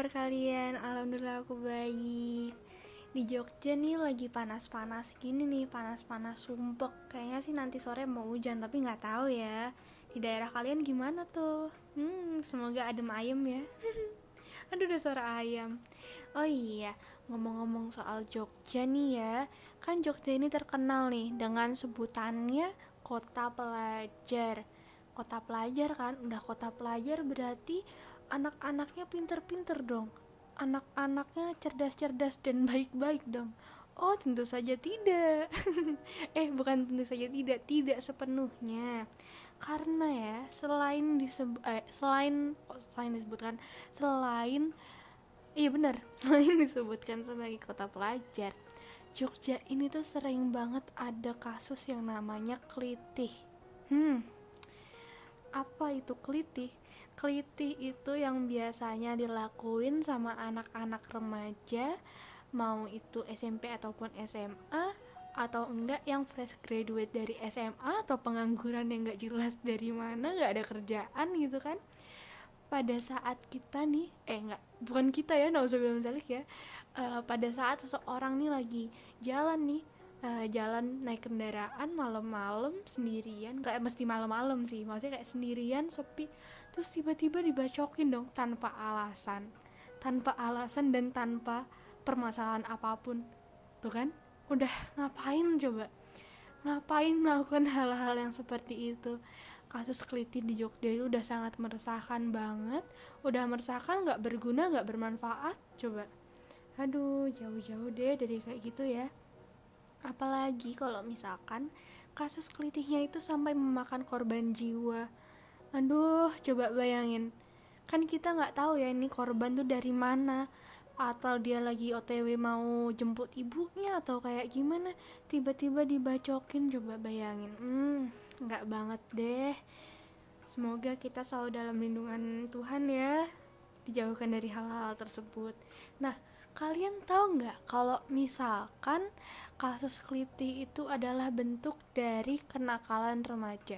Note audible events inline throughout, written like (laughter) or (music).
kabar kalian? Alhamdulillah aku baik. Di Jogja nih lagi panas-panas gini nih Panas-panas sumpek. Kayaknya sih nanti sore mau hujan Tapi nggak tahu ya. Di daerah kalian gimana tuh? Hmm, semoga adem ayem ya. (laughs) Aduh udah suara ayam. Oh iya, ngomong-ngomong soal Jogja nih ya. Kan Jogja ini terkenal nih Dengan sebutannya kota pelajar. Kota pelajar kan, udah kota pelajar berarti anak-anaknya pinter-pinter dong. Anak-anaknya cerdas-cerdas dan baik-baik dong. Oh tentu saja tidak. (laughs) Eh bukan tentu saja tidak tidak sepenuhnya. Karena ya selain disebut eh, selain oh, selain disebutkan selain iya benar (laughs) selain disebutkan sebagai kota pelajar Jogja ini tuh sering banget ada kasus yang namanya kelitih hmm apa itu kelitih? Keliti itu yang biasanya dilakuin sama anak-anak remaja mau itu SMP ataupun SMA atau enggak yang fresh graduate dari SMA atau pengangguran yang enggak jelas dari mana enggak ada kerjaan gitu kan. Pada saat kita nih eh enggak bukan kita ya nauzubillah misalnya ya. Uh, pada saat seseorang nih lagi jalan nih uh, jalan naik kendaraan malam-malam sendirian. Kayak mesti malam-malam sih maksudnya kayak sendirian sepi. Terus tiba-tiba dibacokin dong tanpa alasan. Tanpa alasan dan tanpa permasalahan apa pun. Tuh kan? Udah ngapain coba? Ngapain melakukan (laughs) hal-hal yang seperti itu? Kasus keliti di Jogja itu udah sangat meresahkan banget. Udah meresahkan nggak berguna nggak bermanfaat coba. Aduh jauh-jauh deh dari kayak gitu ya apalagi kalau misalkan kasus kelitihnya itu sampai memakan korban jiwa. Aduh coba bayangin. Kan kita nggak tahu ya ini korban tuh dari mana. Atau dia lagi otw mau jemput ibunya atau kayak gimana. Tiba-tiba dibacokin coba bayangin. Hmm nggak banget deh. Semoga kita selalu dalam lindungan Tuhan ya. Dijauhkan dari hal-hal tersebut. Nah kalian tahu nggak kalau misalkan kasus keliti itu adalah bentuk dari kenakalan remaja.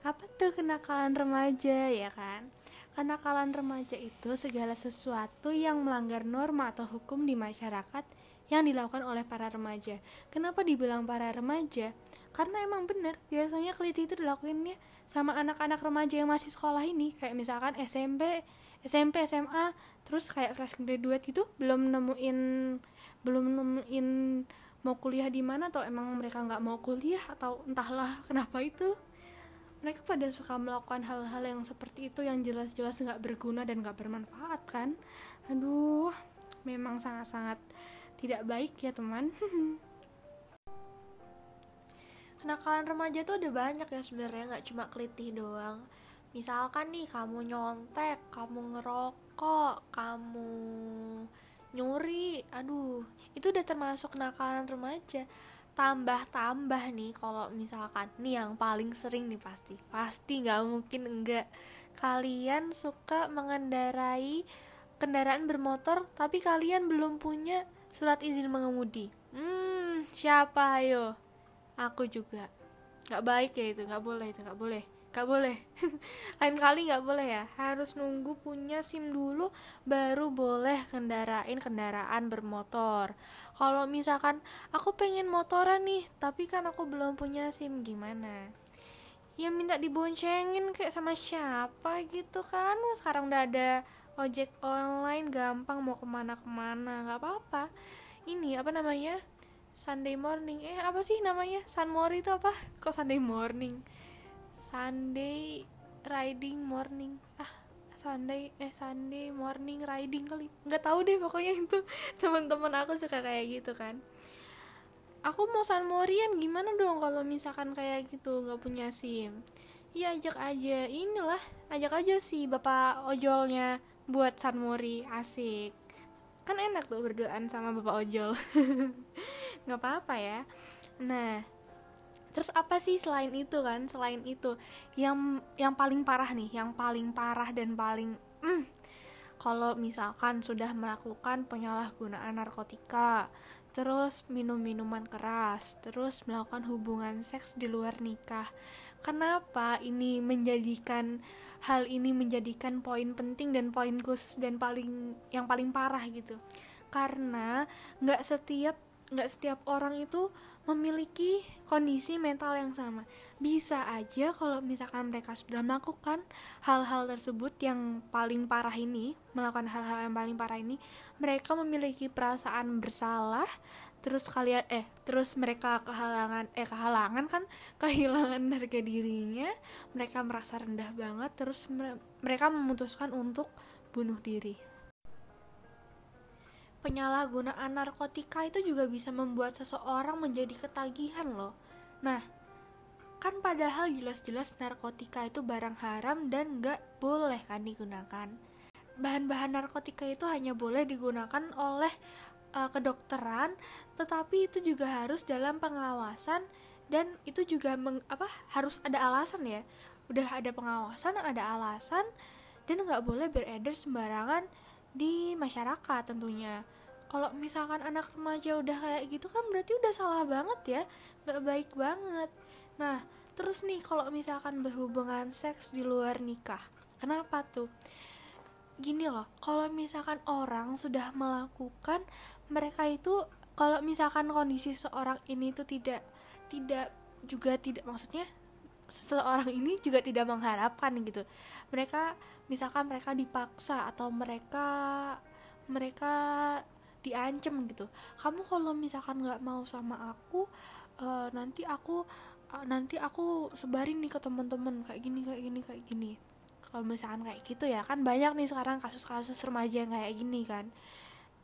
Apa tuh kenakalan remaja ya kan? Kenakalan remaja itu segala sesuatu yang melanggar norma atau hukum di masyarakat yang dilakukan oleh para remaja. Kenapa dibilang para remaja? Karena emang bener, biasanya keliti itu dilakuinnya sama anak-anak remaja yang masih sekolah ini, kayak misalkan SMP, SMP, SMA, terus kayak fresh graduate gitu, belum nemuin belum nemuin mau kuliah di mana atau emang mereka nggak mau kuliah atau entahlah (laughs) kenapa itu. Mereka pada suka melakukan hal-hal yang seperti itu yang jelas-jelas nggak berguna dan nggak bermanfaat kan. Aduh memang sangat-sangat tidak baik ya teman. (laughs) Kenakalan remaja tuh ada banyak ya sebenarnya nggak cuma kelitih doang. Misalkan nih kamu nyontek kamu ngerokok kamu nyuri. Aduh itu udah termasuk kenakalan remaja tambah-tambah nih kalau misalkan nih yang paling sering nih pasti. Pasti nggak mungkin enggak kalian suka mengendarai kendaraan bermotor tapi kalian belum punya surat izin mengemudi. Hmm siapa ayo? Aku juga. Nggak baik ya itu nggak boleh itu nggak boleh Gak boleh. (laughs) Lain kali gak boleh ya. Harus nunggu punya SIM dulu Baru boleh kendarain kendaraan bermotor. Kalau misalkan Aku pengen motoran nih Tapi kan aku belum punya SIM Gimana? Ya minta diboncengin kayak sama siapa gitu kan? Sekarang udah ada ojek online Gampang mau ke mana-kemana Gak apa-apa. Ini apa namanya? Sunday morning. Eh apa sih namanya? Sunmori itu apa? Kok Sunday morning Sunday riding morning. Ah Sunday eh Sunday morning riding kali. Nggak tahu deh pokoknya itu (laughs) teman-teman aku suka kayak gitu kan. Aku mau San Morian gimana dong kalau misalkan kayak gitu nggak punya sim? Ya ajak aja. Inilah ajak aja sih bapak ojolnya buat San Mori asik. Kan enak tuh berduaan sama bapak ojol. (laughs) Nggak apa-apa ya. Nah terus apa sih selain itu kan? Selain itu yang yang paling parah nih yang paling parah dan paling mm, kalau misalkan sudah melakukan penyalahgunaan narkotika terus minum minuman keras terus melakukan hubungan seks di luar nikah kenapa ini menjadikan hal ini menjadikan poin penting dan poin khusus dan paling yang paling parah gitu? Karena nggak setiap nggak setiap orang itu memiliki kondisi mental yang sama. Bisa aja kalau misalkan mereka sudah melakukan hal-hal tersebut yang paling parah ini, melakukan hal-hal yang paling parah ini, mereka memiliki perasaan bersalah, terus kalian eh terus mereka kehalangan eh kehalangan kan (laughs) kehilangan harga dirinya, mereka merasa rendah banget, terus mereka memutuskan untuk bunuh diri penyalahgunaan narkotika itu juga bisa membuat seseorang menjadi ketagihan loh. Nah, kan padahal jelas-jelas narkotika itu barang haram dan gak boleh kan digunakan. Bahan-bahan narkotika itu hanya boleh digunakan oleh uh, kedokteran, tetapi itu juga harus dalam pengawasan dan itu juga meng, apa harus ada alasan ya. Udah ada pengawasan, ada alasan dan nggak boleh beredar sembarangan di masyarakat tentunya kalau misalkan anak remaja udah kayak gitu kan berarti udah salah banget ya nggak baik banget. Nah terus nih kalau misalkan berhubungan seks di luar nikah kenapa tuh? Gini loh kalau misalkan orang sudah melakukan mereka itu kalau misalkan kondisi seorang ini tuh tidak tidak juga tidak maksudnya seseorang ini juga tidak mengharapkan gitu. Mereka misalkan mereka dipaksa atau mereka mereka diancem gitu. Kamu kalau misalkan nggak mau sama aku uh, nanti aku uh, nanti aku sebarin nih ke teman-teman kayak gini kayak gini kayak gini. Kalau misalkan kayak gitu ya kan banyak nih sekarang kasus-kasus remaja yang kayak gini kan.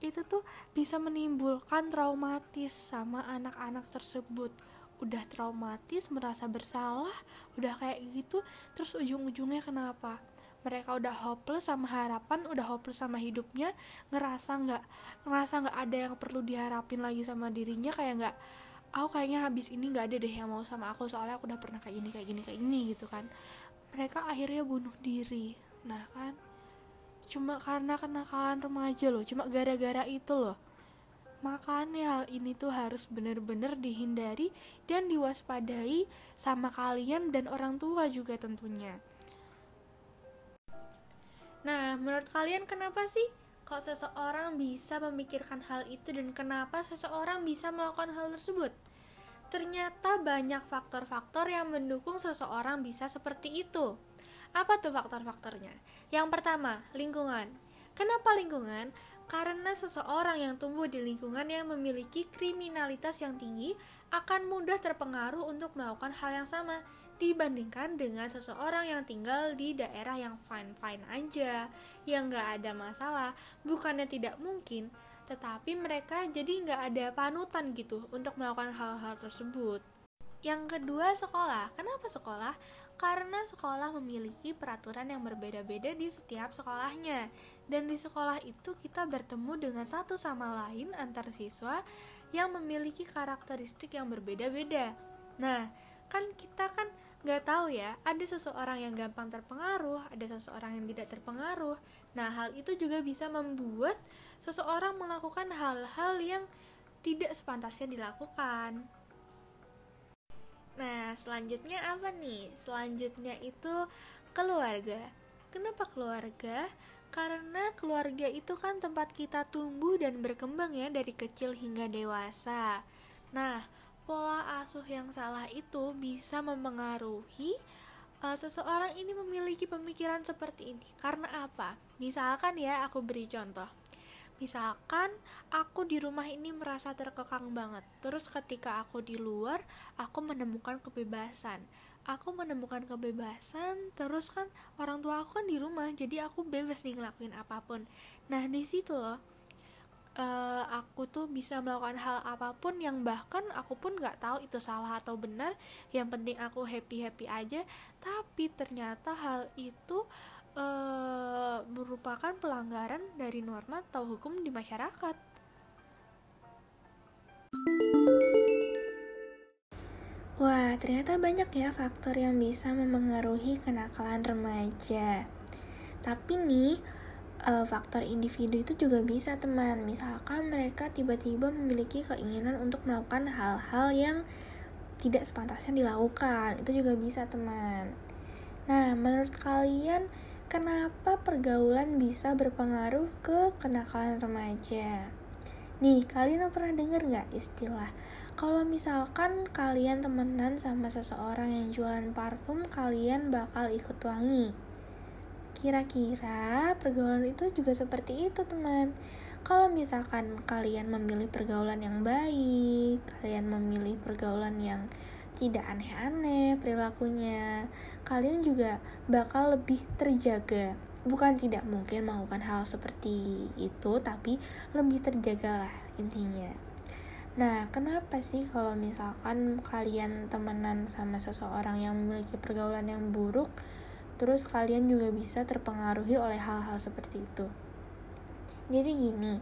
Itu tuh bisa menimbulkan traumatis sama anak-anak tersebut. Udah traumatis merasa bersalah udah kayak gitu terus ujung-ujungnya kenapa mereka udah hopeless sama harapan udah hopeless sama hidupnya ngerasa nggak ngerasa nggak ada yang perlu diharapin lagi sama dirinya kayak nggak aku kayaknya habis ini nggak ada deh yang mau sama aku soalnya aku udah pernah kayak gini kayak gini kayak gini gitu kan. Mereka akhirnya bunuh diri. Nah kan cuma karena kenakalan remaja loh cuma gara-gara itu loh. Makanya hal ini tuh harus benar-benar dihindari dan diwaspadai sama kalian dan orang tua juga tentunya. Nah, menurut kalian kenapa sih kok seseorang bisa memikirkan hal itu dan kenapa seseorang bisa melakukan hal tersebut? Ternyata banyak faktor-faktor yang mendukung seseorang bisa seperti itu. Apa tuh faktor-faktornya? Yang pertama, lingkungan. Kenapa lingkungan? Karena seseorang yang tumbuh di lingkungan yang memiliki kriminalitas yang tinggi akan mudah terpengaruh untuk melakukan hal yang sama dibandingkan dengan seseorang yang tinggal di daerah yang fine-fine aja, yang gak ada masalah. Bukannya tidak mungkin, tetapi mereka jadi nggak ada panutan gitu untuk melakukan hal-hal tersebut. Yang kedua, sekolah. Kenapa sekolah? Karena sekolah memiliki peraturan yang berbeda-beda di setiap sekolahnya dan di sekolah itu kita bertemu dengan satu sama lain antar siswa yang memiliki karakteristik yang berbeda-beda. Nah, kan kita kan nggak tahu ya, ada seseorang yang gampang terpengaruh, ada seseorang yang tidak terpengaruh. Nah, hal itu juga bisa membuat seseorang melakukan hal-hal yang tidak sepantasnya dilakukan. Nah, selanjutnya apa nih? Selanjutnya itu keluarga. Kenapa keluarga? Karena keluarga itu kan tempat kita tumbuh dan berkembang ya dari kecil hingga dewasa. Nah, pola asuh yang salah itu bisa mempengaruhi uh, seseorang ini memiliki pemikiran seperti ini. Karena apa? Misalkan ya, aku beri contoh. Misalkan aku di rumah ini merasa terkekang banget. Terus ketika aku di luar, aku menemukan kebebasan aku menemukan kebebasan terus kan orang tua aku kan di rumah jadi aku bebas nih ngelakuin apa pun nah di situ loh uh, aku tuh bisa melakukan hal apa pun yang bahkan aku pun nggak tahu itu salah atau benar. Yang penting aku happy happy aja. Tapi ternyata hal itu uh, merupakan pelanggaran dari norma atau hukum di masyarakat. Wah, ternyata banyak ya faktor yang bisa memengaruhi kenakalan remaja. Tapi nih, uh, faktor individu itu juga bisa teman. Misalkan mereka tiba-tiba memiliki keinginan untuk melakukan hal-hal yang tidak sepantasnya dilakukan itu juga bisa teman nah menurut kalian kenapa pergaulan bisa berpengaruh ke kenakalan remaja nih kalian pernah dengar nggak istilah kalau misalkan kalian temenan sama seseorang yang jualan parfum, kalian bakal ikut wangi. Kira-kira pergaulan itu juga seperti itu, teman. Kalau misalkan kalian memilih pergaulan yang baik, kalian memilih pergaulan yang tidak aneh-aneh perilakunya, kalian juga bakal lebih terjaga. Bukan tidak mungkin melakukan hal seperti itu, tapi lebih terjaga lah intinya. Nah, kenapa sih kalau misalkan kalian temenan sama seseorang yang memiliki pergaulan yang buruk, terus kalian juga bisa terpengaruhi oleh hal-hal seperti itu? Jadi gini,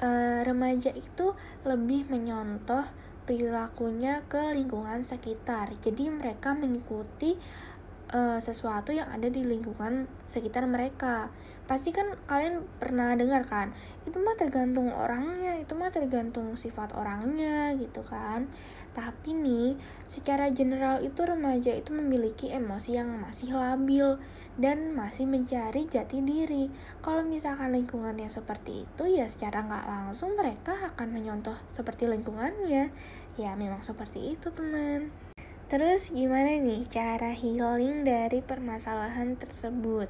uh, remaja itu lebih menyontoh perilakunya ke lingkungan sekitar. Jadi mereka mengikuti uh, sesuatu yang ada di lingkungan sekitar mereka. Pasti kan kalian pernah dengar kan itu mah tergantung orangnya itu mah tergantung sifat orangnya gitu kan. Tapi nih secara general itu remaja itu memiliki emosi yang masih labil dan masih mencari jati diri. Kalau misalkan lingkungannya seperti itu ya secara nggak langsung mereka akan menyontoh seperti lingkungannya. Ya memang seperti itu teman Terus gimana nih cara healing dari permasalahan tersebut?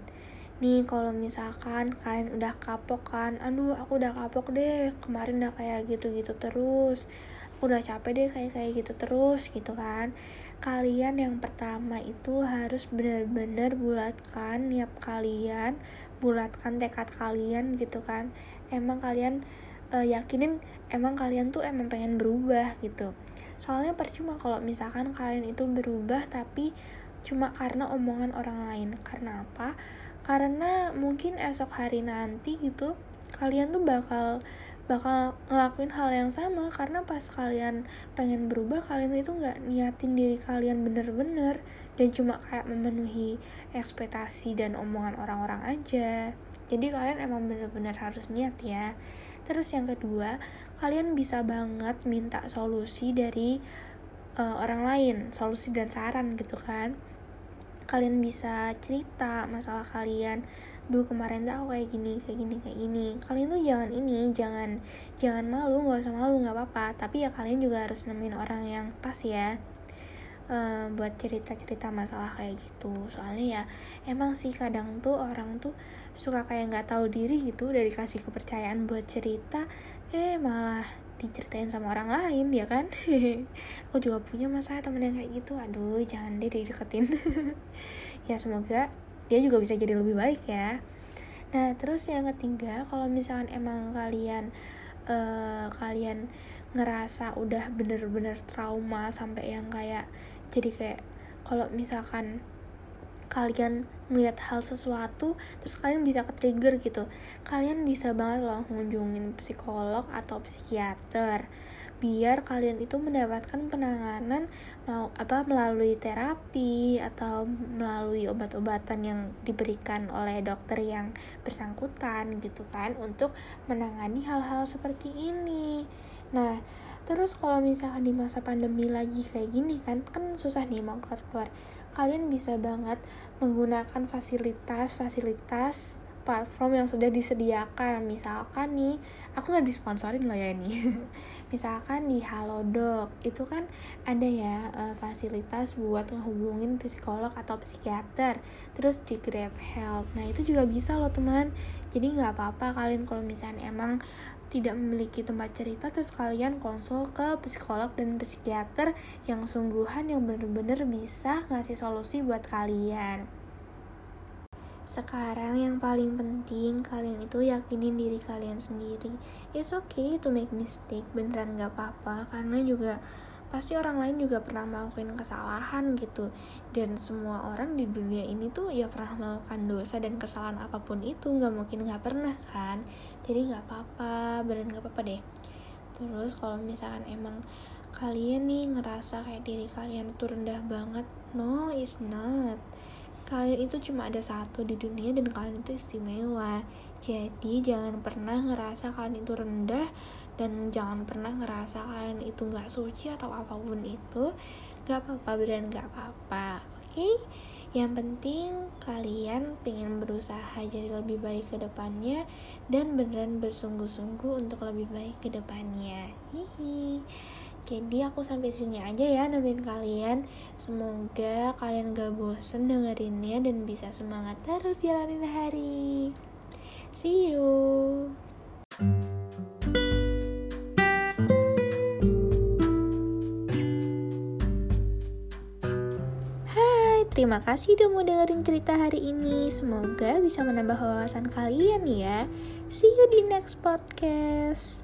Nih kalau misalkan kalian udah kapok kan, aduh aku udah kapok deh, kemarin udah kayak gitu-gitu terus, aku udah capek deh kayak kayak gitu terus gitu kan. Kalian yang pertama itu harus benar-benar bulatkan niat kalian, bulatkan tekad kalian gitu kan. Emang kalian uh, yakinin emang kalian tuh emang pengen berubah gitu soalnya percuma kalau misalkan kalian itu berubah tapi cuma karena omongan orang lain. Karena apa? Karena mungkin esok hari nanti gitu kalian tuh bakal bakal ngelakuin hal yang sama. Karena pas kalian pengen berubah kalian itu nggak niatin diri kalian bener-bener. Dan cuma kayak memenuhi ekspektasi dan omongan orang-orang aja. Jadi kalian emang bener-bener harus niat ya terus yang kedua kalian bisa banget minta solusi dari uh, orang lain solusi dan saran gitu kan. Kalian bisa cerita masalah kalian duh kemarin tuh aku kayak gini kayak gini kayak gini. Kalian tuh jangan ini jangan jangan malu nggak usah malu nggak apa-apa. Tapi ya kalian juga harus nemuin orang yang pas ya uh, buat cerita-cerita masalah kayak gitu. Soalnya ya emang sih kadang tuh orang tuh suka kayak nggak tahu diri gitu dari kasih kepercayaan buat cerita eh malah diceritain sama orang lain ya kan? (laughs) Aku juga punya masalah temen yang kayak gitu. Aduh jangan deh dideketin. (laughs) Ya semoga dia juga bisa jadi lebih baik ya. Nah terus yang ketiga kalau misalkan emang kalian uh, kalian ngerasa udah bener-bener trauma sampai yang kayak jadi kayak kalau misalkan kalian melihat hal sesuatu terus kalian bisa ke trigger gitu. Kalian bisa banget loh ngunjungin psikolog atau psikiater biar kalian itu mendapatkan penanganan mau apa melalui terapi atau melalui obat-obatan yang diberikan oleh dokter yang bersangkutan gitu kan untuk menangani hal-hal seperti ini. Nah terus kalau misalkan di masa pandemi lagi kayak gini kan kan susah nih mau keluar kalian bisa banget menggunakan fasilitas-fasilitas platform yang sudah disediakan. Misalkan nih aku nggak disponsorin loh ya ini. (laughs) Misalkan di Halodoc itu kan ada ya uh, fasilitas buat ngehubungin psikolog atau psikiater terus di Grab Health. Nah itu juga bisa loh teman. Jadi nggak apa-apa kalian kalau misalnya emang tidak memiliki tempat cerita terus kalian konsul ke psikolog dan psikiater yang sungguhan yang bener-bener bisa ngasih solusi buat kalian sekarang yang paling penting kalian itu yakinin diri kalian sendiri. It's okay to make mistake beneran gak apa-apa. Karena juga pasti orang lain juga pernah melakukan kesalahan gitu. Dan semua orang di dunia ini tuh ya pernah melakukan dosa dan kesalahan apa pun itu. Nggak mungkin nggak pernah kan? Jadi nggak apa-apa beneran nggak apa-apa deh. Terus kalau misalkan emang kalian nih ngerasa kayak diri kalian tuh rendah banget no it's not kalian itu cuma ada satu di dunia dan kalian itu istimewa. Jadi jangan pernah ngerasa kalian itu rendah dan jangan pernah ngerasa kalian itu nggak suci atau apa pun itu. Gak apa-apa beneran gak apa-apa oke? Okay? yang penting kalian pengen berusaha jadi lebih baik ke depannya dan beneran bersungguh-sungguh untuk lebih baik ke depannya. Hihi jadi aku sampai sini aja ya nemenin kalian semoga kalian gak bosen dengerinnya dan bisa semangat terus jalanin hari see you Hai, terima kasih udah mau dengerin cerita hari ini. Semoga bisa menambah wawasan kalian ya. See you di next podcast.